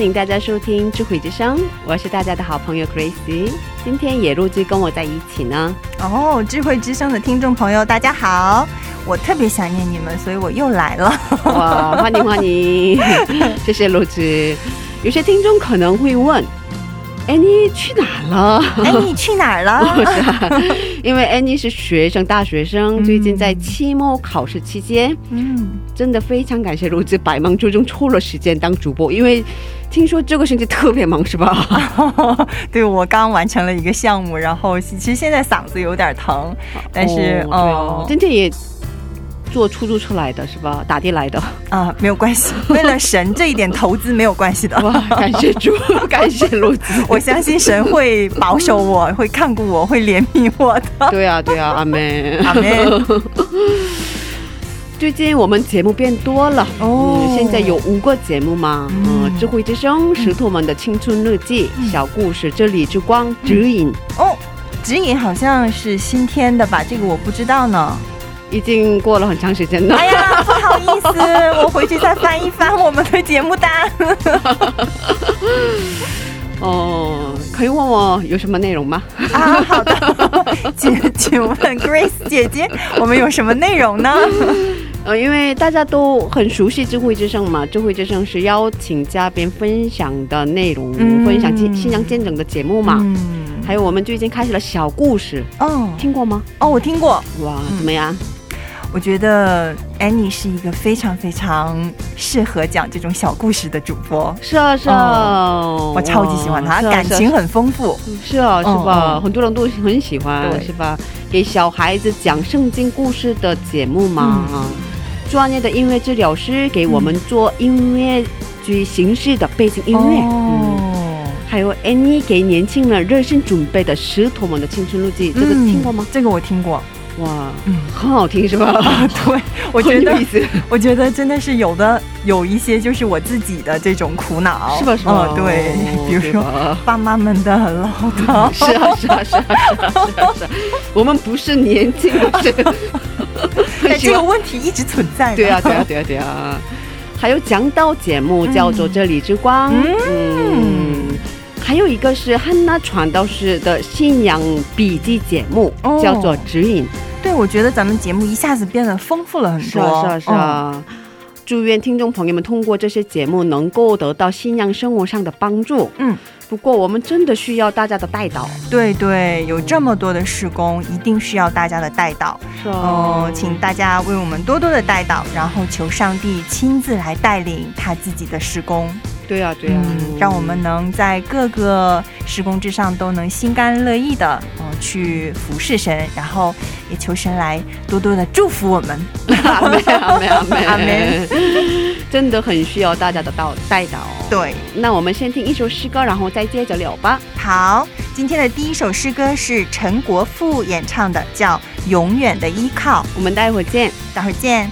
欢迎大家收听智慧之声，我是大家的好朋友 Crazy。今天也录制跟我在一起呢。哦，智慧之声的听众朋友，大家好！我特别想念你们，所以我又来了。哇，欢迎欢迎，谢谢录制。有些听众可能会问，Annie 去哪了？安妮去哪儿了？因为 Annie 是学生，大学生，最近在期末考试期间，嗯，真的非常感谢录制百忙之中抽了时间当主播，因为听说这个星期特别忙，是吧？对我刚完成了一个项目，然后其实现在嗓子有点疼，但是哦对啊哦今天也坐出租车来的是吧？打的来的。啊没有关系，为了神这一点投资没有关系的。哇，感谢主，感谢路子。我相信神会保守我，会看顾我，会怜悯我的。对啊，对啊，阿妹。阿门。最近我们节目变多了，哦嗯，现在有五个节目嘛，嗯，智慧之声、石头们的青春日记、小故事、这里之光、指引，哦，指引好像是新添的吧？这个我不知道呢。已经过了很长时间了。哎呀，不好意思，我回去再翻一翻我们的节目单。哦，可以问我有什么内容吗？啊，好的，请请问 Grace 姐姐，我们有什么内容呢？呃，因为大家都很熟悉智慧之声嘛，智慧之声是邀请嘉宾分享的内容，嗯分享信信仰见证的节目嘛。嗯，还有我们最近开始了小故事，哦听过吗？哦，我听过，哇，嗯怎么样？我觉得 Annie 是一个非常非常适合讲这种小故事的主播。是啊，是啊，我超级喜欢她，哇是啊感情很丰富。是啊，是嗯吧？嗯很多人都很喜欢，是吧？给小孩子讲圣经故事的节目嘛，嗯专业的音乐治疗师给我们做音乐剧形式的背景音乐，嗯，哦，还有 Annie 给年轻人热心准备的《石头们的青春日记》，这个嗯听过吗？这个我听过。哇，嗯。很好听是吧？对，我觉得我觉得真的是有的，有一些就是我自己的这种苦恼，是吧？是吧？嗯对，哦比如说爸妈们的唠叨，是啊，是啊，是啊，是啊，是啊，是啊，我们不是年轻人，是。但这个问题一直存在的。对啊，对啊，对啊，对啊。还有讲到节目叫做《这里之光》，嗯，还有一个是汉娜传道士的信仰笔记节目，哦叫做《指引》。对，我觉得咱们节目一下子变得丰富了很多。是啊，是啊，是啊。祝愿听众朋友们通过这些节目能够得到信仰生活上的帮助。嗯，不过我们真的需要大家的带导。嗯，对对，有这么多的施工，一定需要大家的带导。是哦、请大家为我们多多的带导，然后求上帝亲自来带领他自己的施工。对啊，对啊，嗯，让我们能在各个施工之上都能心甘乐意的，嗯、去服侍神，然后也求神来多多的祝福我们。阿门，阿门，阿门，阿门。真的很需要大家的导带导。对，那我们先听一首诗歌，然后再接着聊吧。好，今天的第一首诗歌是陈国富演唱的，叫《永远的依靠》。我们待会儿见。待会儿见。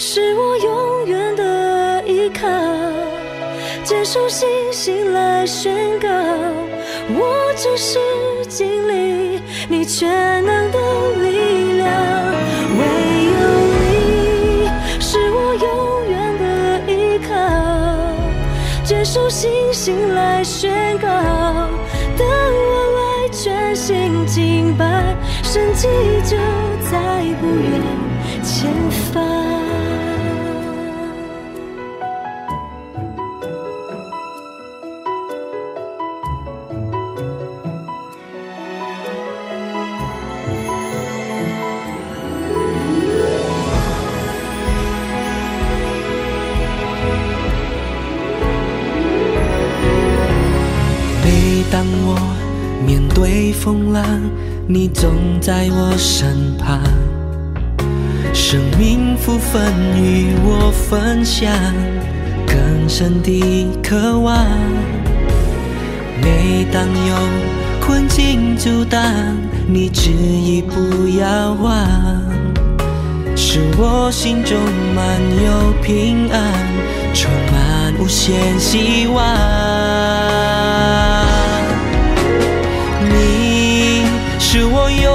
是我永远的依靠，坚守信心来宣告，我真实经历你全能的力量。唯有你是我永远的依靠，坚守信心来宣告，当我来全心敬拜，神迹风浪，你总在我身旁。生命福分与我分享，更深的渴望。每当有困境阻挡，你执意不要忘，使我心中满有平安，充满无限希望。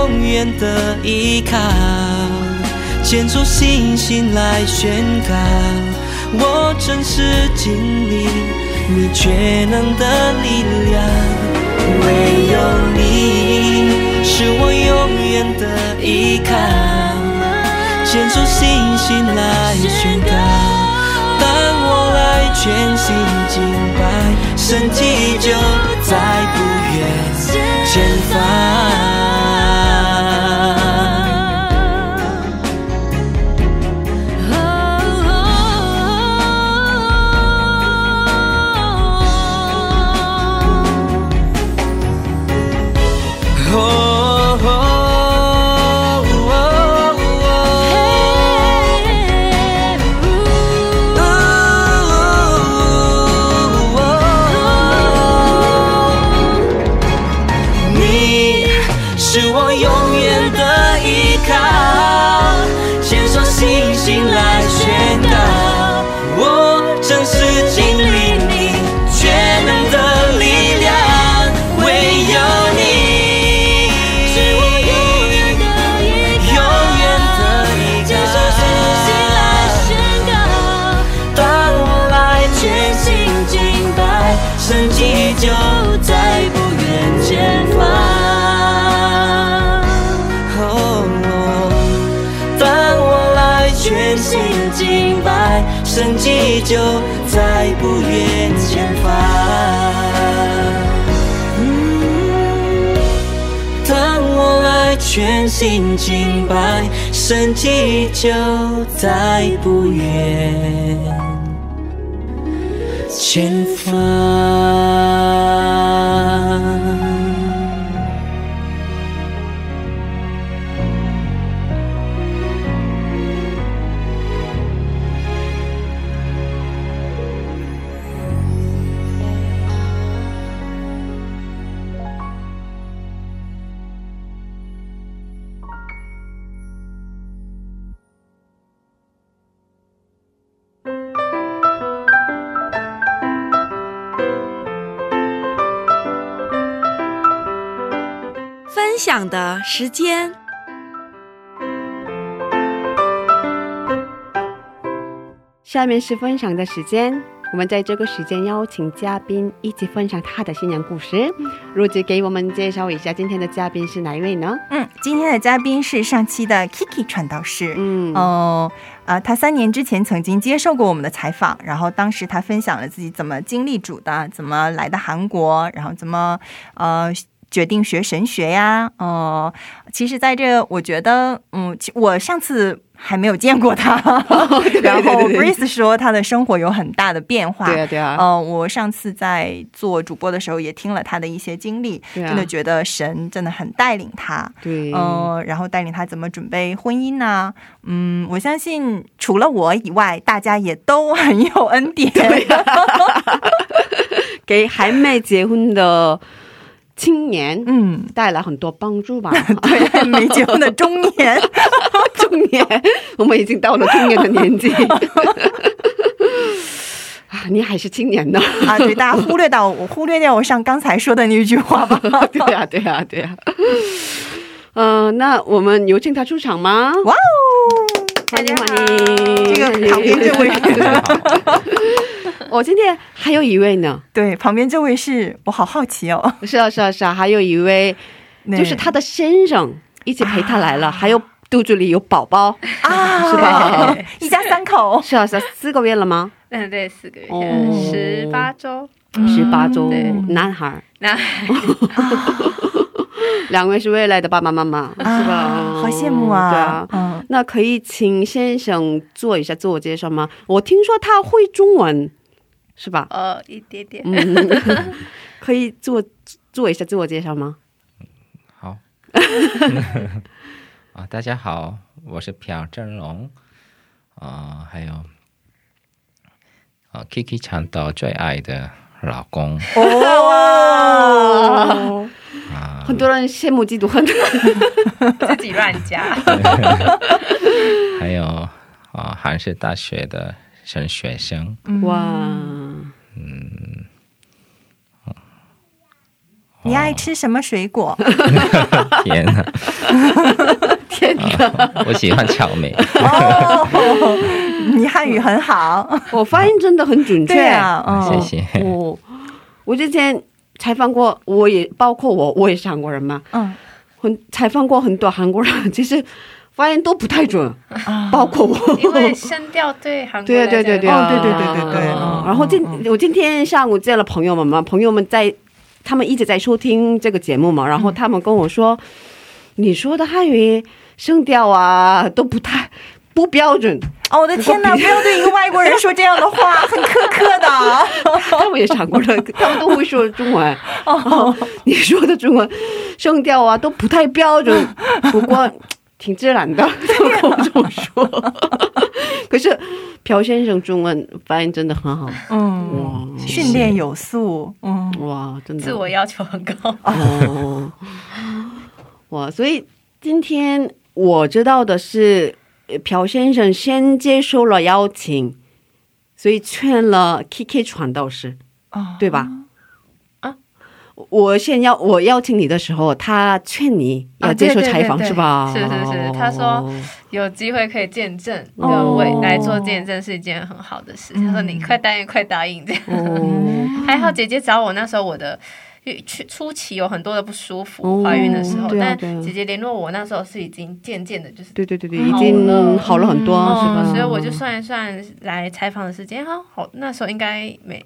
永远的依靠，坚守信心来宣告，我真实经历你全能的力量。唯有你是我永远的依靠，坚守信心来宣告。当我来全心敬拜，神迹就在不远前方。就在不远前方。嗯当我爱全心敬拜，神迹就在不远前方。分享的时间。下面是分享的时间，我们在这个时间邀请嘉宾一起分享他的新年故事。如姐给我们介绍一下今天的嘉宾是哪一位呢？嗯，今天的嘉宾是上期的 Kiki 传道士。嗯哦，啊、他三年之前曾经接受过我们的采访，然后当时他分享了自己怎么经历主的，怎么来的韩国，然后怎么呃决定学神学呀？呃，其实在这，我觉得，嗯，我上次还没有见过他，然后 Breeze 说他的生活有很大的变化。对啊，对啊，呃，我上次在做主播的时候也听了他的一些经历，啊真的觉得神真的很带领他。对，呃，然后带领他怎么准备婚姻呐、嗯，我相信除了我以外，大家也都很有恩典。给还没结婚的青年嗯，带来很多帮助吧。对，没结婚的中年，中年，我们已经到了中年的年纪。啊，你还是青年呢。啊，对，大家忽略到我忽略掉我上刚才说的那一句话吧。对呀、对呀、对呀、嗯、那我们有请他出场吗？哇哦，欢迎欢迎！这个躺平这位，我今天还有一位呢。对，旁边这位是我好好奇哦，是啊，是啊，是啊，还有一位就是他的先生一起陪他来了，还有肚子里有宝宝，啊，是吧？一家三口，是啊，是啊，四个月了吗？嗯，对，四个月，哦十八周。十八周对，男孩，那 两位是未来的爸爸妈妈，是吧？啊，好羡慕啊！对啊。嗯，那可以请先生做一下自我介绍吗？我听说他会中文，是吧？呃，一点点。嗯，可以做做一下自我介绍吗？好，啊，大家好，我是朴正龙，啊、还有啊，Kiki 唱到最爱的老公 哦，啊，很多人羡慕嫉妒恨。自己乱加。还有啊，韩式大学的神学生，哇，你爱吃什么水果？天哪，天哪，我喜欢草莓，哦，你汉语很好，我发音真的很准确。对啊，嗯，谢谢。我我之前采访过，我也包括我，我也是韩国人嘛，嗯。很采访过很多韩国人，其实发音都不太准，啊，包括我。因为声调对韩国对对对对哦对对对对然后今我今天上午见了朋友们嘛，朋友们在他们一直在收听这个节目嘛，然后他们跟我说，你说的汉语声调啊都不太不标准，哦，我的天哪！不要对一个外国人说这样的话，很苛刻的。他们也是韩国人，他们都会说中文。哦，你说的中文声调啊都不太标准，不过挺自然的，我这么说。可是朴先生中文发音真的很好，嗯，哇训练有素。嗯，哇，真的自我要求很高。哦，哇！所以今天我知道的是，呃朴先生先接受了邀请，所以劝了 Kiki 传道士，哦对吧？啊，我先邀我邀请你的时候，他劝你要啊接受采访是吧？是是是他说有机会可以见证哦各位来做见证是一件很好的事。他说你快答应，快答应这样。哦，还好姐姐找我那时候我的。去初期有很多的不舒服，哦怀孕的时候，但姐姐联络我那时候是已经渐渐的，就是对对对对，已经好了很多，是吧？嗯，所以我就算一算来采访的时间，哈，好，那时候应该没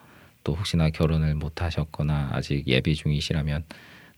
또 혹시나 결혼을 못 하셨거나 아직 예비 중이시라면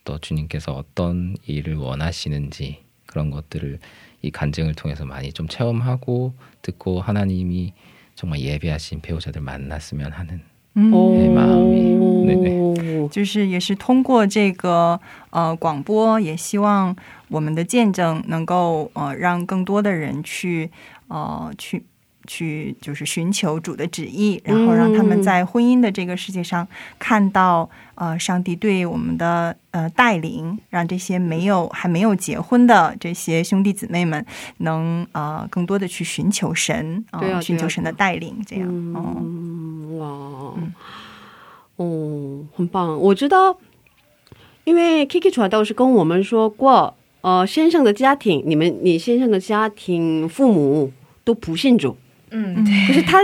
또 주님께서 어떤 일을 원하시는지 그런 것들을 이 간증을 통해서 많이 좀 체험하고 듣고 하나님이 정말 예배하신 배우자들 만났으면 하는 음. 내 마음이 对对哦，就是也是通过这个呃广播，也希望我们的见证能够呃让更多的人去呃去 去就是寻求主的旨意，然后让他们在婚姻的这个世界上看到呃上帝对我们的呃带领，让这些没有还没有结婚的这些兄弟姊妹们能呃更多的去寻求神呃啊啊寻求神的带领，这样哦。嗯，哇，哦，很棒。我知道，因为 Kiki 传道是跟我们说过，呃，先生的家庭，你们你先生的家庭父母都不信主，嗯，对，可是他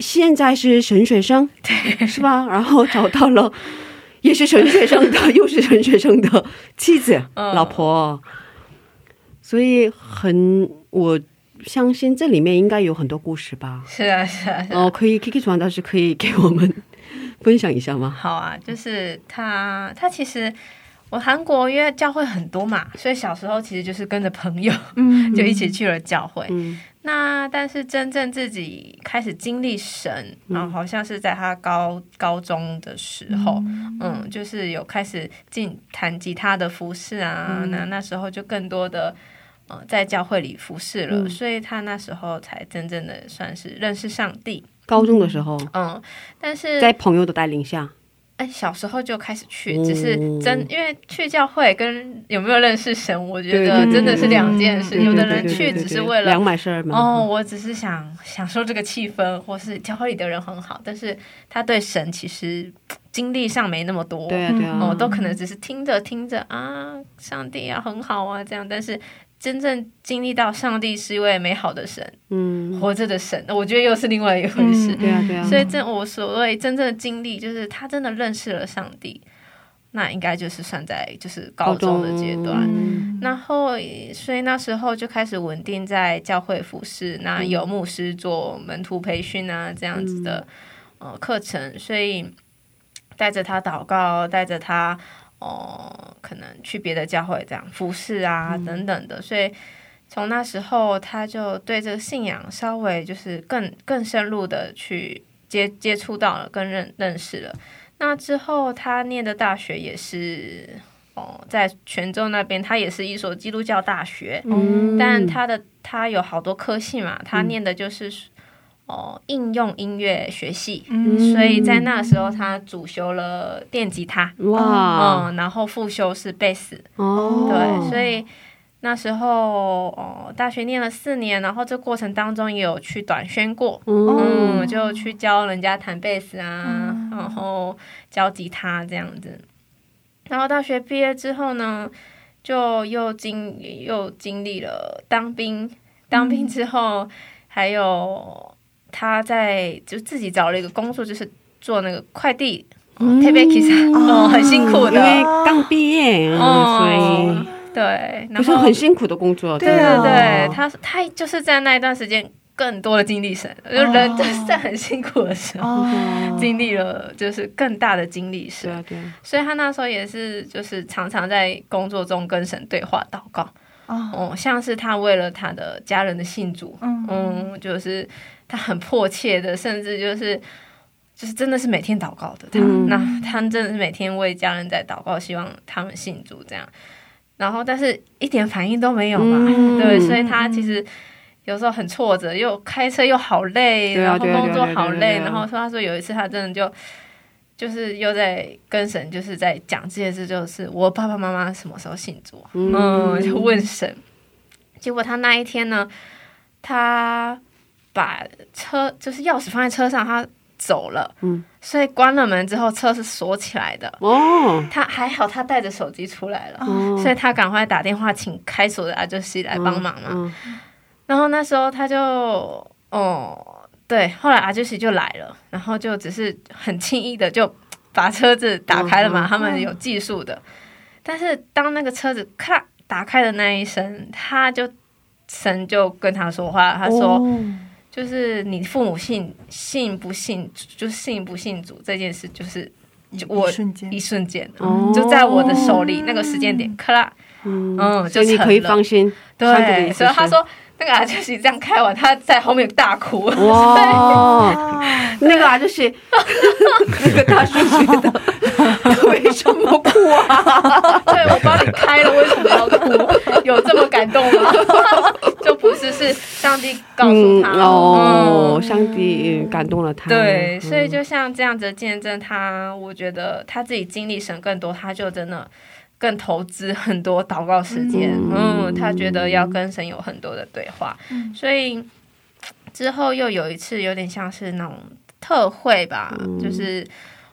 现在是神学生，对是吧？然后找到了 也是神学生的，又是神学生的妻子、嗯老婆，所以很我相信这里面应该有很多故事吧。是啊，是啊，是啊。哦，可以 Kiki 传道是可以给我们分享一下吗？好啊，就是他，他其实我韩国因为教会很多嘛，所以小时候其实就是跟着朋友，嗯 就一起去了教会。嗯那但是真正自己开始经历神，然后好像是在他高高中的时候，嗯。就是有开始进弹吉他的服饰啊，那那时候就更多的。呃，在教会里服侍了，嗯。所以他那时候才真正的算是认识上帝。高中的时候，嗯，但是在朋友的带领下，哎，小时候就开始去，哦只是真因为去教会跟有没有认识神，我觉得真的是两件事。有的人去只是为了两码事儿嘛。哦，我只是想享受这个气氛，或是教会里的人很好，但是他对神其实经历上没那么多。对啊，对啊，哦，都可能只是听着听着啊，上帝啊很好啊这样，但是真正经历到上帝是一位美好的神，嗯，活着的神，我觉得又是另外一回事。对啊，对啊，所以真我所谓真正的经历，就是他真的认识了上帝，那应该就是算在就是高中的阶段。嗯然后，所以那时候就开始稳定在教会服侍，那有牧师做门徒培训啊这样子的、呃课程，所以带着他祷告，带着他哦、可能去别的教会这样服侍啊、等等的，所以从那时候他就对这个信仰稍微就是更更深入的去接接触到了，更认认识了。那之后他念的大学也是哦，在泉州那边，他也是一所基督教大学，嗯。但。他的他有好多科系嘛，他念的就是、哦应用音乐学系，嗯。所以在那时候他主修了电吉他，哇，嗯，然后副修是贝斯，哦，对，所以那时候哦大学念了四年，然后这过程当中也有去短宣过，嗯嗯，就去教人家弹贝斯啊，然后教吉他这样子。然后大学毕业之后呢，就又经又经历了当兵，当兵之后还有他在就自己找了一个工作，就是做那个快递。嗯。t a b e k i s 哦，很辛苦因为的，刚毕业，哦所以。对，不是很辛苦的工作，对对对他他就是在那一段时间更多的精力神，就人就是在很辛苦的时候。哦，经历了就是更大的经历神，对所以他那时候也是就是常常在工作中跟神对话祷告，哦，哦，像是他为了他的家人的信主，嗯。嗯，就是他很迫切的，甚至就是就是真的是每天祷告的他，嗯。那他真的是每天为家人在祷告，希望他们信主这样，然后但是一点反应都没有嘛，嗯。对，所以他其实。有时候很挫折，又开车又好累，然后工作好累，啊啊。然后说他说有一次他真的就就是又在跟神就是在讲这件事，就是我爸爸妈妈什么时候信主啊、嗯，就问神。结果他那一天呢，他把车就是钥匙放在车上，他走了，嗯，所以关了门之后，车是锁起来的。哦，他还好，他带着手机出来了，哦所以他赶快打电话请开锁的阿周西来帮忙嘛。嗯然后那时候他就哦，对，后来阿周西就来了，然后就只是很轻易的就把车子打开了嘛，他们有技术的。但是当那个车子咔打开的那一声，他就神就跟他说话，他说。哦就是你父母信信不信，就信不信主这件事，就是就我一瞬间。一瞬间，哦。就在我的手里，那个时间点，克拉，嗯嗯所以你可以放心，对，所以他说那个阿就是这样开完，他在后面大哭。哇，啊，那个阿就是 那个大叔觉得为什么哭啊？对我帮你开了，为什么要哭？有这么感动吗？就不是是上帝告诉他、哦，嗯上帝感动了他。对，嗯所以就像这样子的见证他，我觉得他自己经历神更多，他就真的更投资很多祷告时间。嗯嗯，他觉得要跟神有很多的对话，所以之后又有一次有点像是那种特会吧，嗯就是。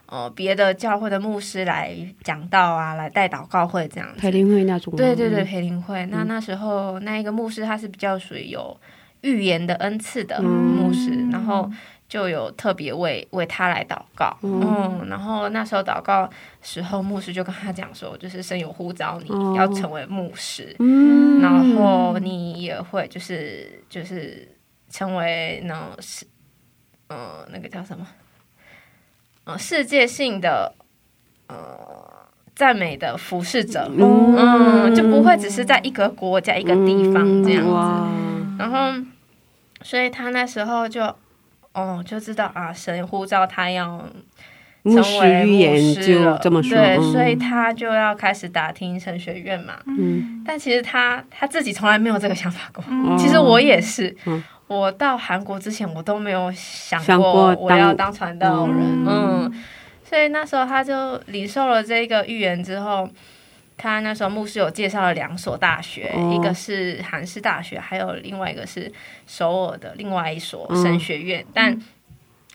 呃，别的教会的牧师来讲道啊，来带祷告会这样子。培灵会那种。对对对，培灵会。那那时候那一个牧师他是比较属于有预言的恩赐的牧师，然后就有特别为为他来祷告。嗯，然后那时候祷告时候，牧师就跟他讲说，就是神有呼召你、哦。要成为牧师，嗯，然后你也会就是就是成为那种是呃那个叫什么？呃世界性的呃赞美的服侍者。嗯，就不会只是在一个国家、一个地方这样子。然后，所以他那时候就，哦，就知道啊，神呼召他要牧师成为预言牧师了就这么说。对，嗯所以他就要开始打听神学院嘛。嗯，但其实他他自己从来没有这个想法过。嗯其实我也是，嗯我到韩国之前我都没有想想过过我要当传道人。嗯嗯，所以那时候他就领受了这个预言之后。他那时候牧师有介绍了两所大学，哦。一个是韩式大学，还有另外一个是首尔的另外一所嗯。神学院。但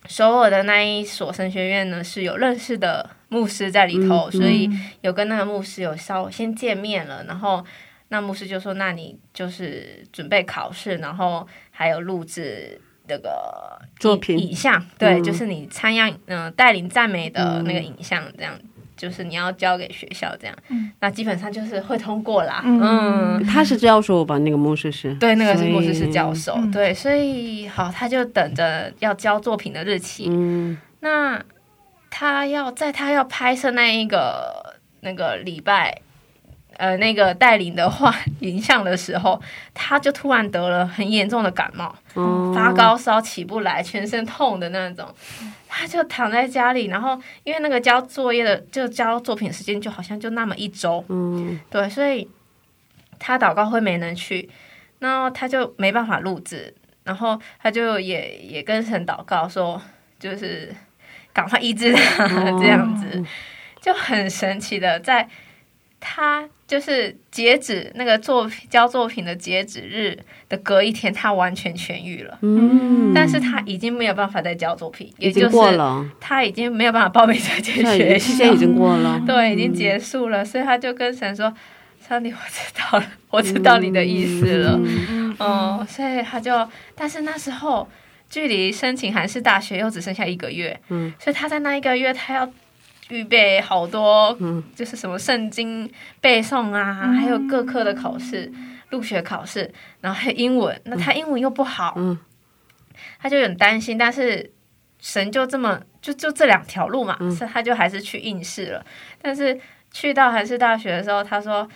首尔的那一所神学院呢，是有认识的牧师在里头，嗯所以有跟那个牧师有稍先见面了，然后那牧师就说：“那你就是准备考试，然后还有录制那个作品。影像，对，嗯就是你参样嗯、呃带领赞美的那个影像，这样。”就是你要交给学校这样，那基本上就是会通过啦。嗯，他是教授吧？那个牧师是。对，那个是所以牧师是教授，对，所以好，他就等着要交作品的日期。嗯那他要在他要拍摄那一个那个礼拜，呃，那个带领的画影像的时候，他就突然得了很严重的感冒，哦发高烧起不来，全身痛的那种。他就躺在家里，然后因为那个交作业的就交作品时间就好像就那么一周，嗯。对，所以他祷告会没能去，然后他就没办法录制，然后他就也也跟神祷告说，就是赶快医治他、这样子，就很神奇的，在他就是截止那个作品交作品的截止日的隔一天，他完全痊愈了。嗯，但是他已经没有办法再交作品，也就是，他已经没有办法报名这间现在已学校经期间已经过了。对，已经结束了，所以他就跟神说：“上帝，我知道了，我知道你的意思了。嗯，所以他就，但是那时候距离申请韩式大学又只剩下一个月，嗯，所以他在那一个月，他要预备好多，嗯，就是什么圣经背诵啊，还有各科的考试、入学考试，然后还有英文，那他英文又不好，嗯，他就很担心，但是神就这么就就这两条路嘛，他就还是去应试了。但是去到韩式大学的时候，他说：“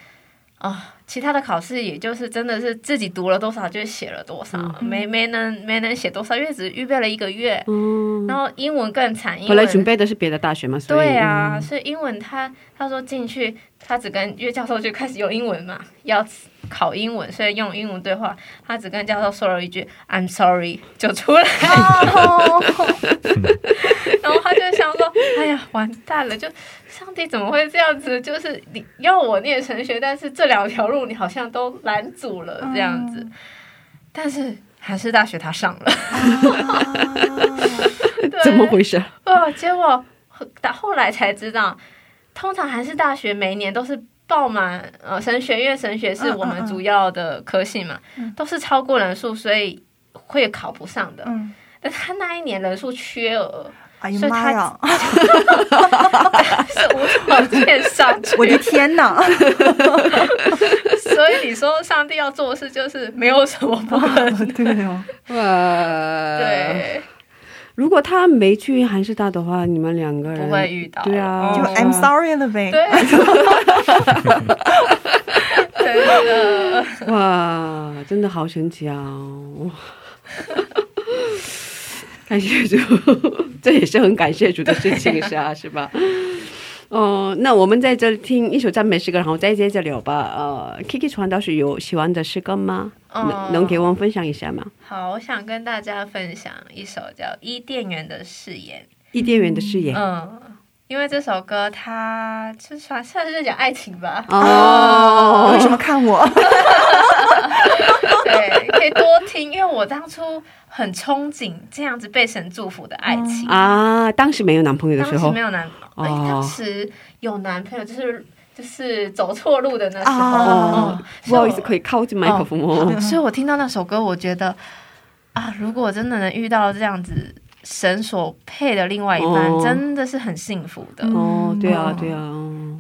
哦，其他的考试也就是真的是自己读了多少就写了多少，没没能没能写多少，因为只预备了一个月。嗯，然后英文更惨，英本来准备的是别的大学嘛，对啊，所以英文他他说进去，他只跟因为教授就开始用英文嘛，要考英文，所以用英文对话，他只跟教授说了一句 “I'm sorry” 就出来了，然后他就想说：“哎呀，完蛋了！就上帝怎么会这样子？就是你要我念神学，但是这两条路你好像都拦阻了这样子。但是还是大学他上了，对怎么回事？哦，结果后后来才知道，通常还是大学每一年都是爆满，呃，神学院神学是我们主要的科系嘛，都是超过人数，所以会考不上的。嗯，但他那一年人数缺额，哎呀所以他妈呀！是无条件上去。我的天哪！所以你说上帝要做的事就是没有什么不能。对对，如果他没去韩师大的话，你们两个人不会遇到。对啊就哦 I'm sorry 了呗。对，真的。哇，真的好神奇啊！哇感谢主，这也是很感谢主的事情，是啊，是吧？哦，那我们在这里听一首赞美诗歌，然后再接着聊吧。呃，Kiki 传道是有喜欢的诗歌吗？哦能能给我们分享一下吗？好，我想跟大家分享一首叫《伊甸园的誓言伊甸园的誓》。言。嗯，因为这首歌它就算算是讲爱情吧。哦，为什么看我？对，可以多听，因为我当初很憧憬这样子被神祝福的爱情。啊？当时没有男朋友的时候当时没，有男，哎哦当时有男朋友，就是就是走错路的那时候。不好意思，可以靠近麦克风我哦。所以我听到那首歌，我觉得啊，如果真的能遇到这样子神所配的另外一半，哦真的是很幸福的。哦，对啊，嗯对啊。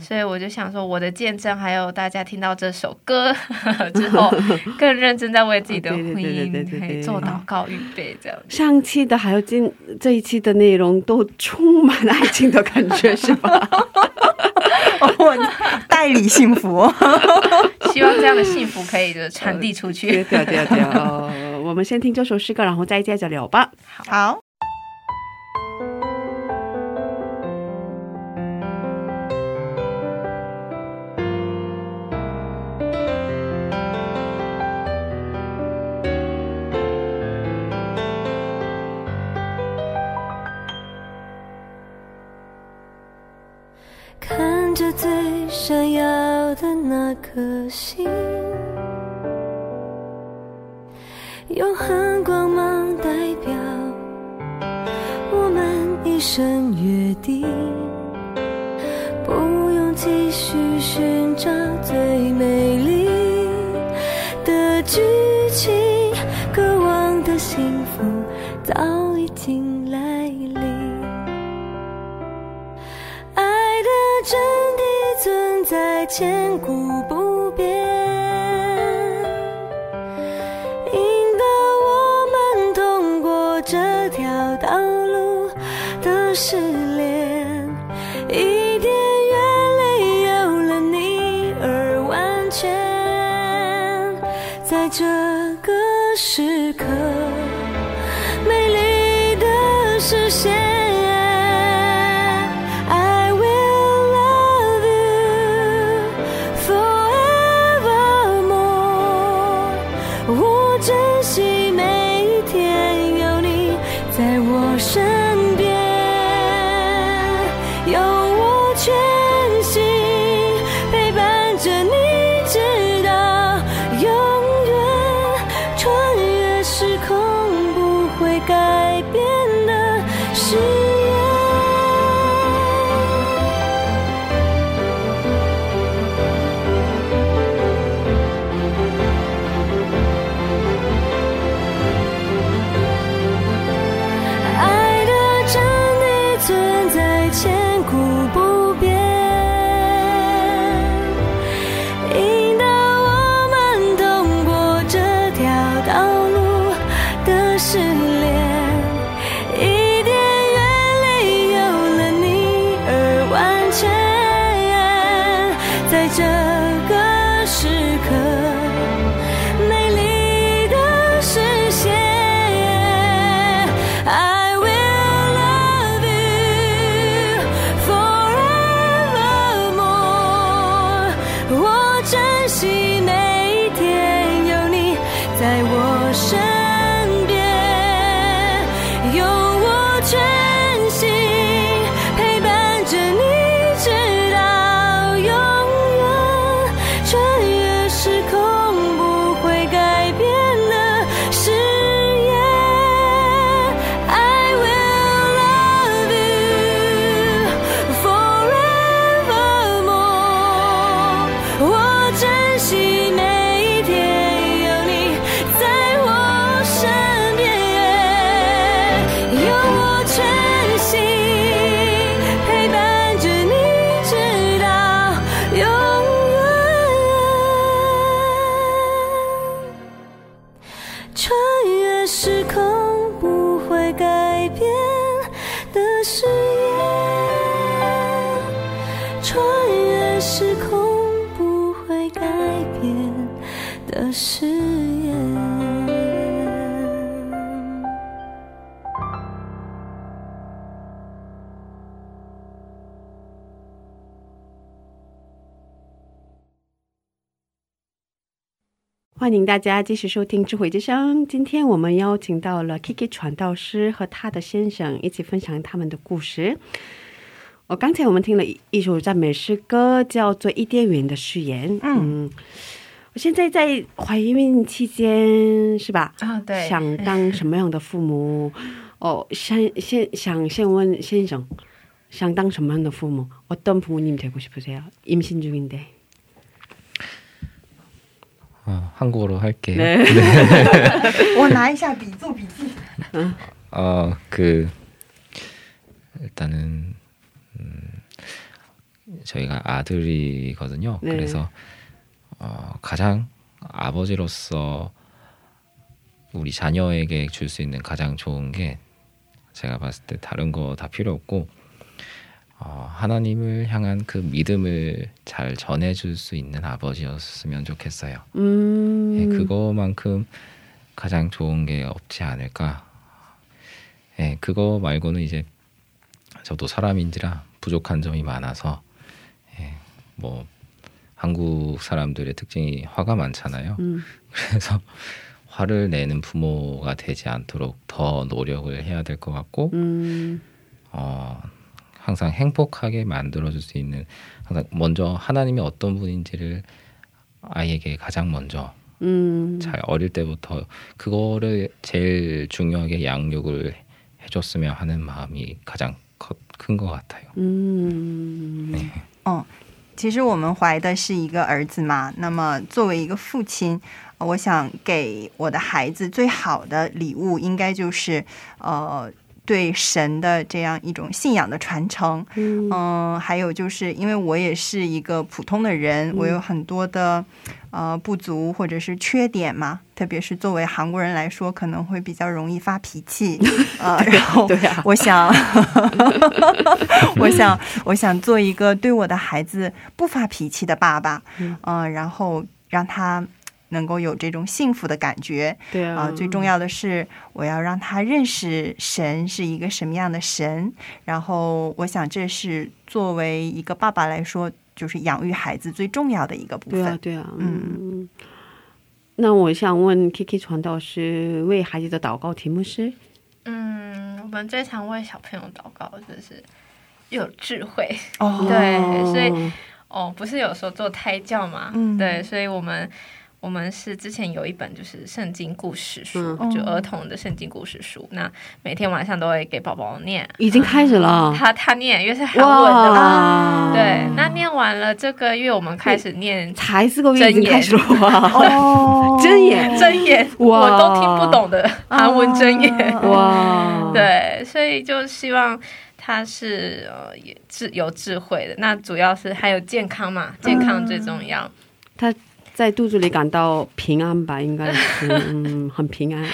所以我就想说，我的见证，还有大家听到这首歌 之后，更认真在为自己的婚姻做祷告预备，这样。上期的还有今这一期的内容都充满爱情的感觉，是吧？我代理幸福。希望这样的幸福可以就是传递出去。对对对。哦我们先听这首诗歌，然后再接着聊吧。好，颗星，永恒光芒代表我们一生约定，欢迎大家继续收听智慧之声。今天我们邀请到了 Kiki 传道师和他的先生一起分享他们的故事。我、刚才我们听了一一首赞美诗歌，叫做《伊甸园的誓言》。嗯，我现在在怀孕期间，是吧？啊，对，想当什么样的父母？哦，先先想先问先生，想当什么样的父母？어떤부모님되고싶으세요임신중인데 어, 한국어로 할게요. 네. 어, 그 일단은 음, 저희가 아들이거든요. 네. 그래서 어, 가장 아버지로서 우리 자녀에게 줄 수 있는 가장 좋은 게 제가 봤을 때 다른 거 다 필요 없고 어, 하나님을 향한 그 믿음을 잘 전해줄 수 있는 아버지였으면 좋겠어요. 음, 예, 그거만큼 가장 좋은 게 없지 않을까. 예, 그거 말고는 이제 저도 사람인지라 부족한 점이 많아서 예, 뭐 한국 사람들의 특징이 화가 많잖아요. 음. 그래서 화를 내는 부모가 되지 않도록 더 노력을 해야 될 것 같고 음, 어, 항상 행복하게 만들어줄 수 있는 항상 먼저 하나님이 어떤 분인지를 아이에게 가장 먼저 음, 잘 어릴 때부터 그거를 제일 중요하게 양육을 해줬으면 하는 마음이 가장 큰 것 같아요. 음, 其实我们怀的是一个儿子嘛，那么作为一个父亲，呃我想给我的孩子最好的礼物，应该就是呃 对神的这样一种信仰的传承。嗯、还有就是因为我也是一个普通的人，我有很多的呃不足或者是缺点嘛，特别是作为韩国人来说，可能会比较容易发脾气。呃，然后我想，我想，我想做一个对我的孩子不发脾气的爸爸，嗯、然后让他能够有这种幸福的感觉。对啊，啊、最重要的是，我要让他认识神是一个什么样的神。然后，我想这是作为一个爸爸来说，就是养育孩子最重要的一个部分。对啊，对啊，嗯。那我想问 Kiki 传道师为孩子的祷告题目是？嗯，我们最常为小朋友祷告，就是有智慧。哦 对所以哦，不是有时候做胎教嘛？嗯对，所以我们我们是之前有一本就是圣经故事书，嗯。就儿童的圣经故事书。那每天晚上都会给宝宝念，已经开始了，他他念，因为是韩文的嘛。对，那念完了这个月，我们开始念才四个月已经开始了。哇，哦。真言，真言，哇。我都听不懂的韩文真言。哇，，对，所以就希望他是呃也智有智慧的。那主要是还有健康嘛，健康最重要。他在肚子里感到平安吧，应该是，嗯，很平安，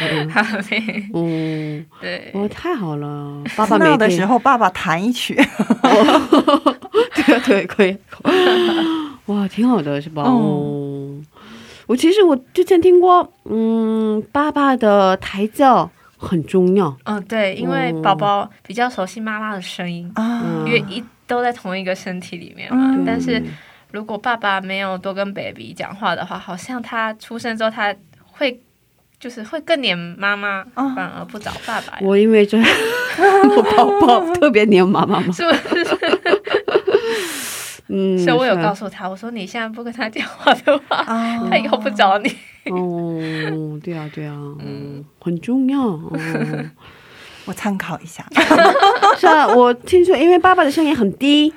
嗯，对，哦，太好了，爸爸哭闹的时候，爸爸弹一曲。对啊对，可以，哇，挺好的，是吧？嗯。哦，我其实我之前听过，嗯，爸爸的胎教很重要，嗯对，因为宝宝比较熟悉妈妈的声音，啊。嗯因为一都在同一个身体里面嘛。嗯。但是如果爸爸没有多跟 baby 讲话的话，好像他出生之后他会。就是会更黏妈妈，哦反而不找爸爸。我因为这我宝宝特别黏妈妈嘛，是不是？嗯，所以我有告诉他，我说你现在不跟他讲话的话，啊 他以后不找你。哦，对啊，对啊，嗯，很重要。哦，我参考一下。是啊，我听说，因为爸爸的声音很低，对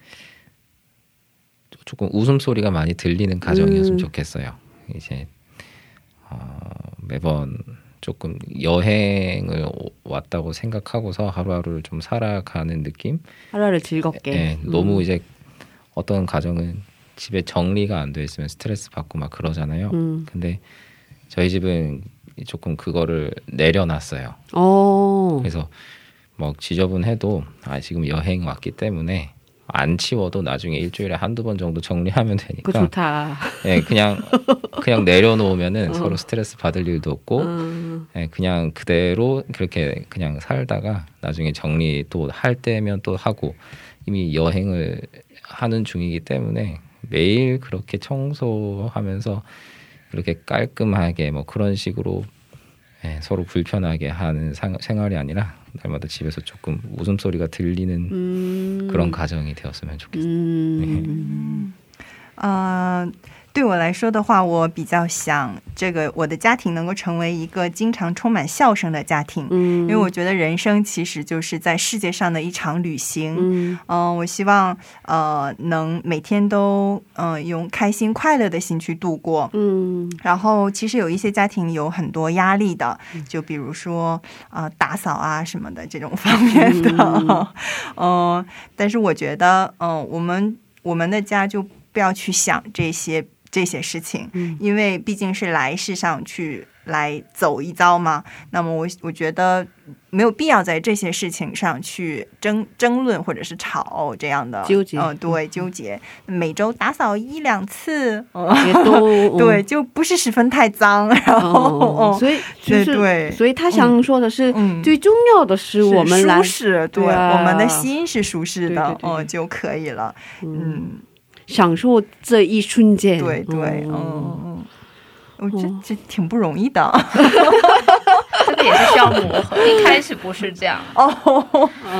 조금 웃음소리가 많이 들리는 가정이었으면 음. 좋겠어요. 이제 어, 매번 조금 여행을 오- 왔다고 생각하고서 하루하루를 좀 살아가는 느낌? 하루하루 즐겁게. 예, 음. 너무 이제 어떤 가정은 집에 정리가 안 돼 있으면 스트레스 받고 막 그러잖아요. 음. 근데 저희 집은 조금 그거를 내려놨어요. 어. 그래서 뭐 지저분해도 아 지금 여행 왔기 때문에 안 치워도 나중에 일주일에 한두 번 정도 정리하면 그 되니까 좋다. 예, 그냥 그냥 내려놓으면은 어. 서로 스트레스 받을 일도 없고 음. 예, 그냥 그대로 그렇게 그냥 살다가 나중에 정리 또 할 때면 또 하고 이미 여행을 하는 중이기 때문에 매일 그렇게 청소하면서 그렇게 깔끔하게 뭐 그런 식으로 예, 서로 불편하게 하는 상- 생활이 아니라 날마다 집에서 조금 웃음소리가 들리는 음. 그런 가정이 되었으면 좋겠어요. 음. 呃，对我来说的话，我比较想这个我的家庭能够成为一个经常充满笑声的家庭，嗯。因为我觉得人生其实就是在世界上的一场旅行。嗯嗯、我希望呃能每天都嗯、呃用开心快乐的心去度过。嗯然后，其实有一些家庭有很多压力的，就比如说啊、呃打扫啊什么的这种方面的，嗯、但是我觉得，嗯、我们我们的家就不要去想这些这些事情，嗯。因为毕竟是来世上去来走一遭嘛。那么我我觉得没有必要在这些事情上去争争论或者是吵这样的。纠结。嗯、对，纠结。每周打扫一两次，嗯也都 对，就不是十分太脏，然后所以就是对。对所以他想说的是，嗯最重要的是我们来舒适，对，我们的心是舒适的，嗯就可以了，嗯，享受这一瞬间。对对，嗯。哦嗯，我这这挺不容易的。这个也是需要磨合。一开始不是这样，哦，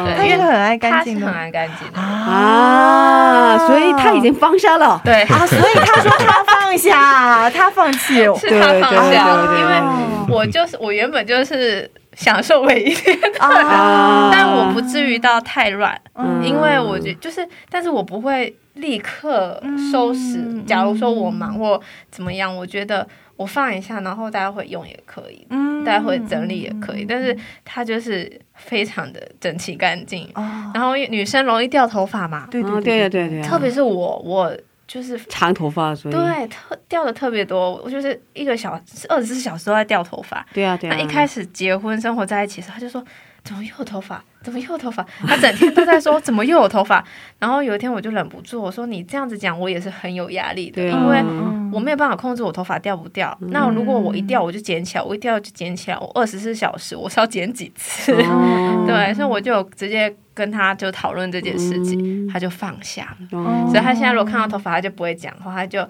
对，因为他是很爱干净很爱干净的。啊，所以他已经放下了。对，啊，所以他说他放下，他放弃，是他放下，因为我就是我原本就是享受每一天的，啊。但我不至于到太乱，嗯。因为我觉就是，但是我不会立刻收拾。嗯。假如说我忙或怎么样，我觉得我放一下，然后大家会用也可以，嗯。大家会整理也可以，但是它就是非常的整齐干净。哦，然后女生容易掉头发嘛，对对，对对对，特别是我，我就是长头发，所以对特掉的特别多，我就是一个小二十四小时都在掉头发。对啊对啊。那一开始结婚生活在一起的时候，他就说怎么又有头发，怎么又有头发？他整天都在说怎么又有头发。然后有一天我就忍不住，我说你这样子讲，我也是很有压力的，因为嗯我没有办法控制我头发掉不掉。那如果我一掉我就捡起来，我一掉就捡起来，我二十四小时我是要捡几次？哦 对，所以我就直接跟他就讨论这件事情，嗯他就放下了。哦所以他现在如果看到头发，他就不会讲话，他就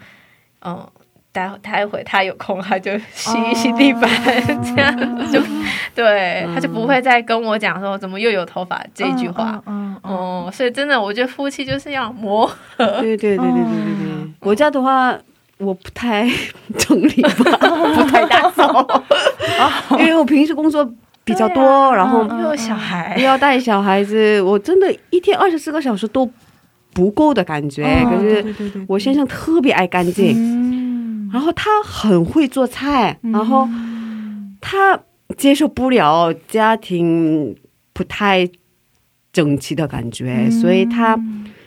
嗯。待会待会他有空，他就洗一洗地板，这样子就 对，他就不会再跟我讲说怎么又有头发这一句话。嗯嗯哦、所以真的，我觉得夫妻就是要磨合。对对对对对对对。我家的话，我不太 整理吧，不太打扫，因为我平时工作比较多，然后又有小孩，又要带小孩子，我真的一天二十四个小时都不够的感觉。可是我先生特别爱干净，嗯，然后他很会做菜，然后他接受不了家庭不太整齐的感觉，所以他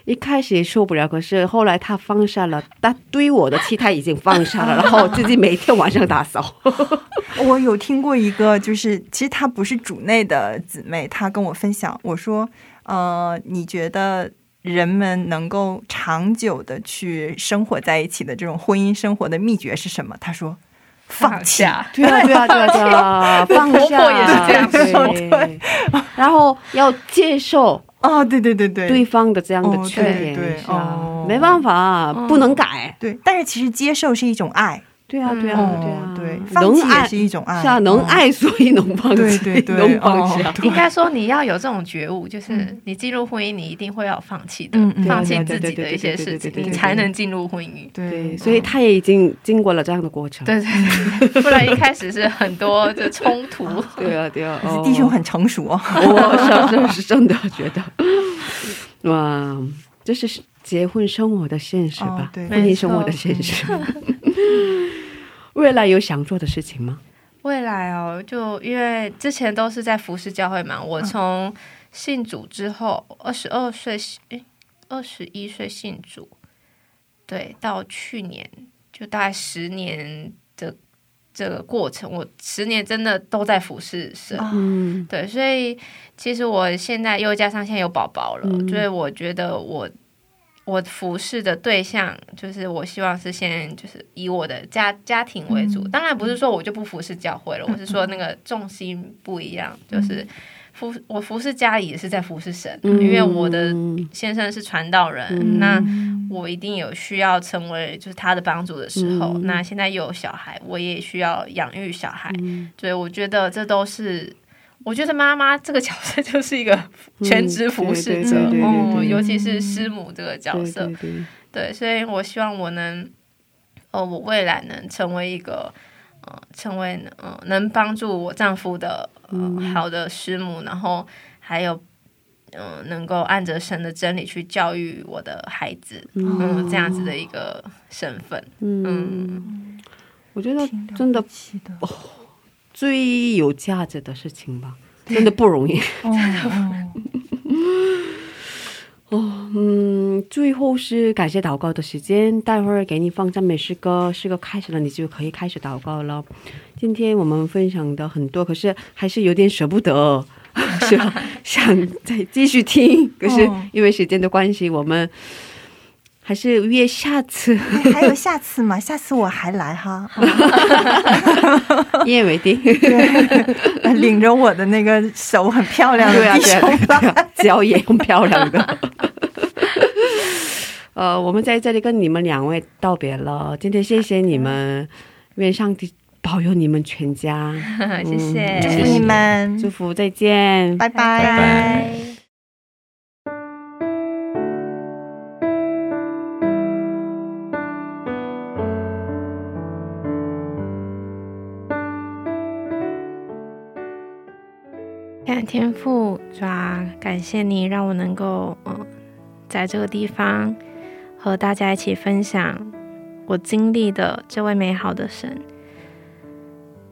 一开始也受不了。可是后来他放下了，他对我的期待已经放下了，然后自己每天晚上打扫。我有听过一个，就是其实她不是主内的姊妹，她跟我分享，我说，呃，你觉得人们能够长久的去生活在一起的这种婚姻生活的秘诀是什么？他说，放弃。下，对啊，对啊，对啊，对啊，放下，婆婆也是这样。然后要接受啊，对对对对。对方的这样的哦缺点，对啊哦。没办法，不能改。对，但是其实接受是一种爱，对啊，对啊，对啊哦，对，放弃也能爱是一种爱，是啊，能哦爱所以能放弃，对对对能放下。哦应该说你要有这种觉悟，就是嗯你进入婚姻，你一定会要放弃的嗯嗯，放弃对对对自己的一些事情，对对对对对对你才能进入婚姻。对，对，所以他也已经经过了这样的过程。对对对，不然一开始是很多的冲突。对啊，对啊，可是哦弟兄很成熟哦。我小时候是真的觉得，哇，这是结婚生活的现实吧？哦对婚姻生活的现实。未来有想做的事情吗？未来哦，就因为之前都是在服饰教会嘛，我从信主之后，二十二岁，诶，二十一岁信主，对，到去年就大概十年的这个过程，我十年真的都在服侍神。啊嗯对，所以其实我现在又加上现在有宝宝了，嗯所以我觉得我我服侍的对象，就是我希望是先就是以我的家家庭为主。当然不是说我就不服侍教会了，我是说那个重心不一样，就是服我服侍家里也是在服侍神，嗯因为我的嗯先生是传道人，嗯那我一定有需要成为就是他的帮助的时候。嗯那现在又有小孩，我也需要养育小孩，嗯所以我觉得这都是。我觉得妈妈这个角色 就是一个全职服侍者，对对对对对。哦，尤其是师母这个角色，对对，对，所以我希望我能，哦，我未来能成为一个，呃，成为呃能帮助我丈夫的呃、好的师母，然后还有，嗯、能够按着神的真理去教育我的孩子，嗯，这样子的一个身份，嗯，我觉得真的不起的，最有价值的事情吧，真的不容易。哦 哦，嗯，最后是感谢祷告的时间，待会儿给你放赞美诗歌，诗歌开始了，你就可以开始祷告了。今天我们分享的很多，可是还是有点舍不得，是吧？想再继续听，可是哦因为时间的关系，我们还是约下次，哎还有下次嘛？下次我还来哈，一言为定。对，领着我的那个手很漂亮的对啊，弟对兄啊，对吧。啊脚也很漂亮的。呃，我们在这里跟你们两位道别了。今天谢谢你们，愿上帝保佑你们全家，谢谢，祝福你们，祝福，再见，拜拜。拜拜。天父，主啊，感谢你让我能够嗯，在这个地方和大家一起分享我经历的这位美好的神。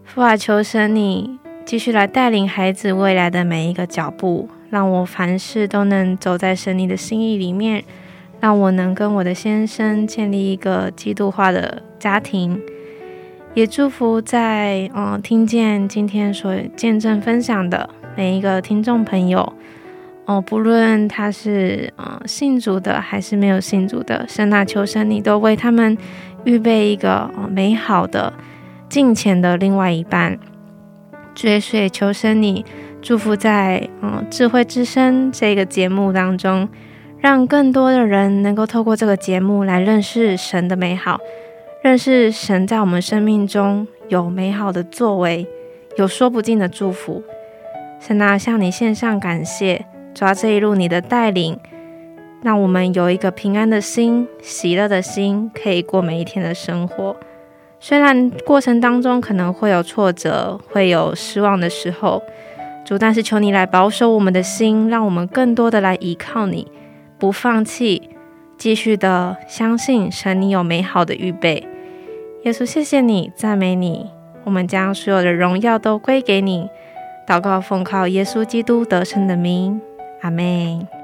父啊，求神你继续来带领孩子未来的每一个脚步，让我凡事都能走在神你的心意里面，让我能跟我的先生建立一个基督化的家庭。也祝福在嗯、听见今天所见证分享的每一个听众朋友，哦、不论他是呃信主的还是没有信主的，神啊，求神你都为他们预备一个、呃、美好的敬虔的另外一半。追随求神你祝福在嗯、智慧之声这个节目当中，让更多的人能够透过这个节目来认识神的美好，认识神在我们生命中有美好的作为，有说不尽的祝福。神啊，向你献上感谢，抓这一路你的带领，让我们有一个平安的心、喜乐的心，可以过每一天的生活。虽然过程当中可能会有挫折，会有失望的时候，主，但是求你来保守我们的心，让我们更多的来依靠你，不放弃，继续的相信神，你有美好的预备。耶稣，谢谢你，赞美你，我们将所有的荣耀都归给你。祷告奉靠耶稣基督得胜的名，阿门。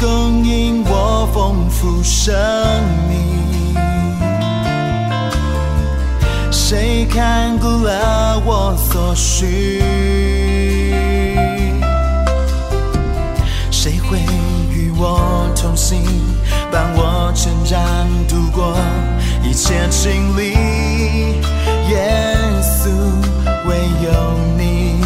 供应我丰富生命，谁看顾了我所需？谁会与我同行，伴我成长，度过一切经历？耶稣，唯有你。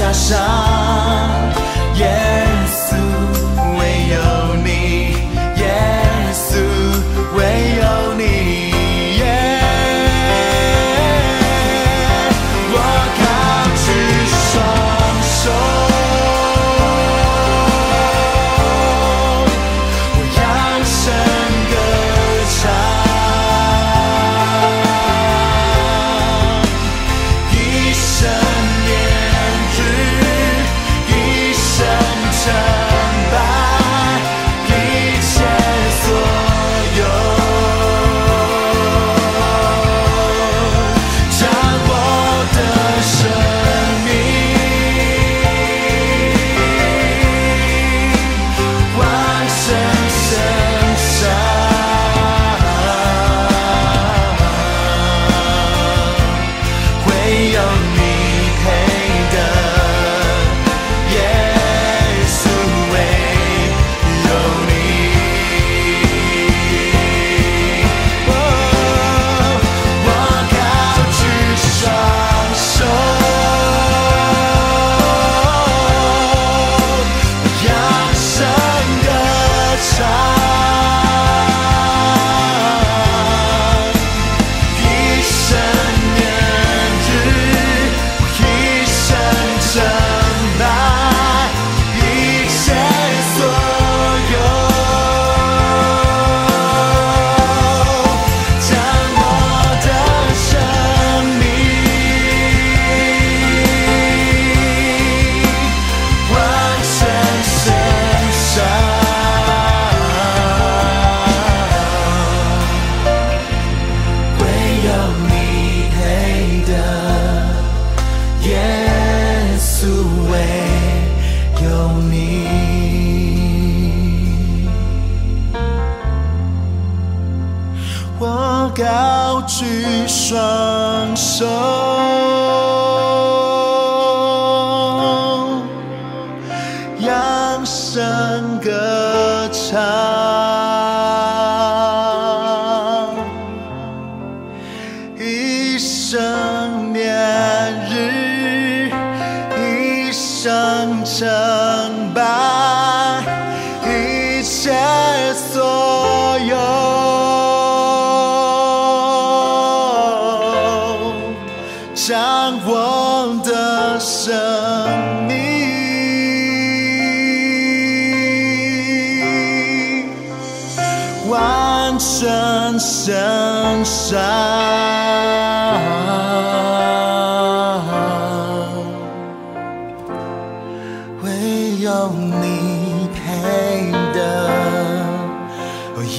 加上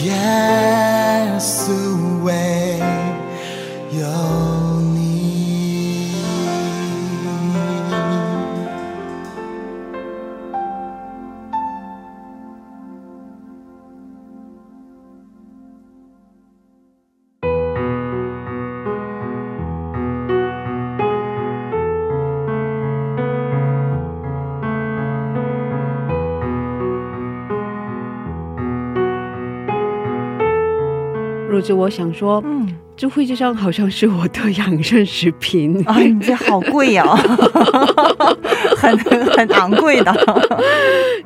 哦，如子，我想说，嗯，智慧之声好像是我的养生食品。啊，你这好贵呀、很很昂贵的。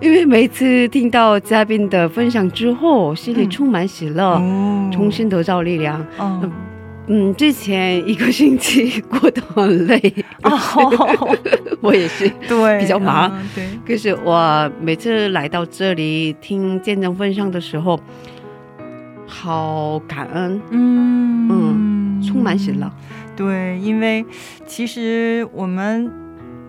因为每次听到嘉宾的分享之后，心里充满喜乐，哦重新得到力量。嗯嗯，之前一个星期过得很累，哦，我也是。对，比较忙嗯对，可是我每次来到这里听见证分享的时候，好感恩，嗯。嗯充满喜乐。对，因为其实我们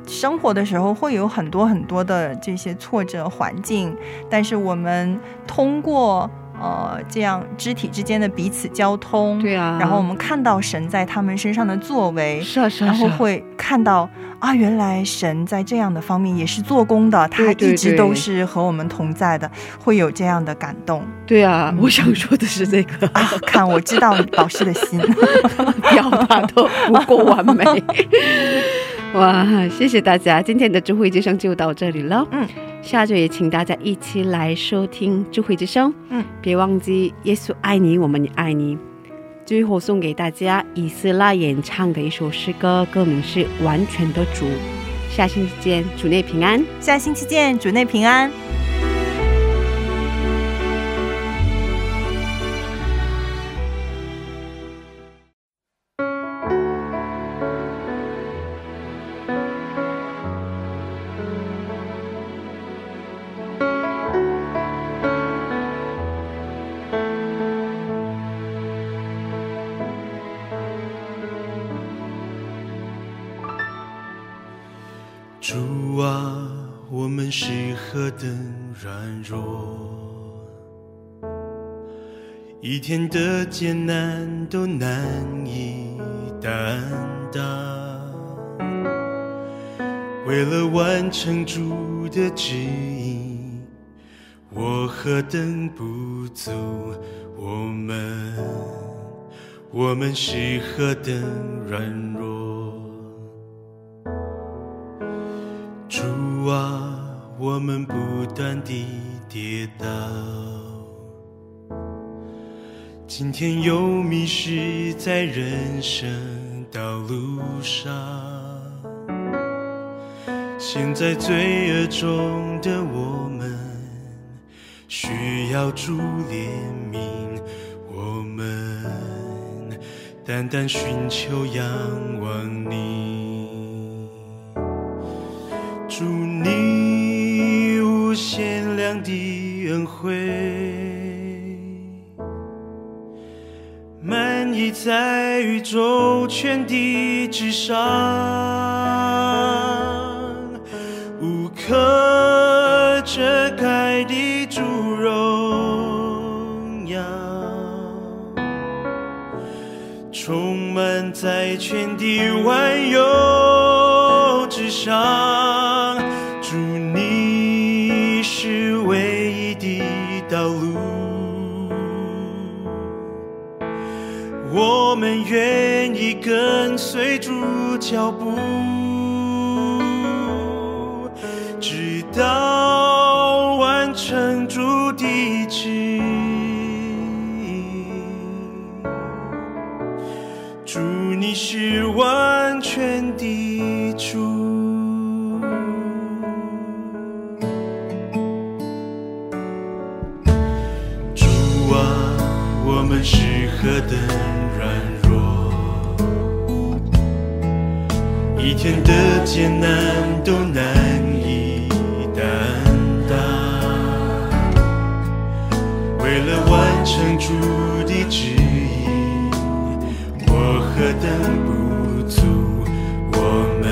生活的时候会有很多很多的这些挫折环境，但是我们通过呃这样肢体之间的彼此交通，对啊，然后我们看到神在他们身上的作为，是啊是啊，是啊。然后会看到啊，原来神在这样的方面也是做工的，他一直都是和我们同在的，会有这样的感动对啊，嗯我想说的是这个，啊！看，我知道老师的心，表达的不够完美。哇，谢谢大家，今天的智慧之声就到这里了。嗯，下周也请大家一起来收听智慧之声。嗯，别忘记耶稣爱你，我们也爱你。最后送给大家以斯拉演唱的一首诗歌，歌名是《完全的主》。下星期见，主内平安。下星期见，主内平安。艰难都难以担当。为了完成主的旨意，我何等不足，我们，我们是何等软弱。主啊，我们不断地跌倒，今天又迷失在人生道路上。现在罪恶中的我们，需要主怜悯，我们单单寻求仰望你。祝你无限量的恩惠，满溢在宇宙全地之上，无可遮盖的主荣耀。充满在全地万有之上，追逐脚步，的艰难都难以担当。为了完成主的旨意，我何等不足，我们，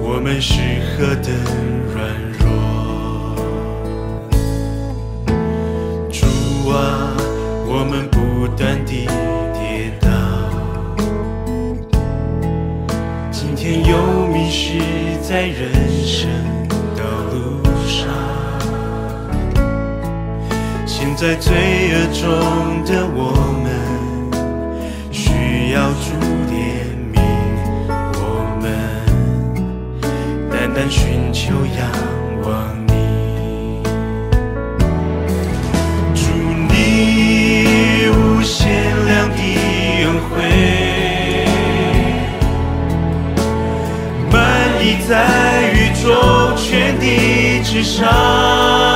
我们是何等在人生道路上。现在罪恶中的我们，需要主怜悯我们，单单寻求仰望 te.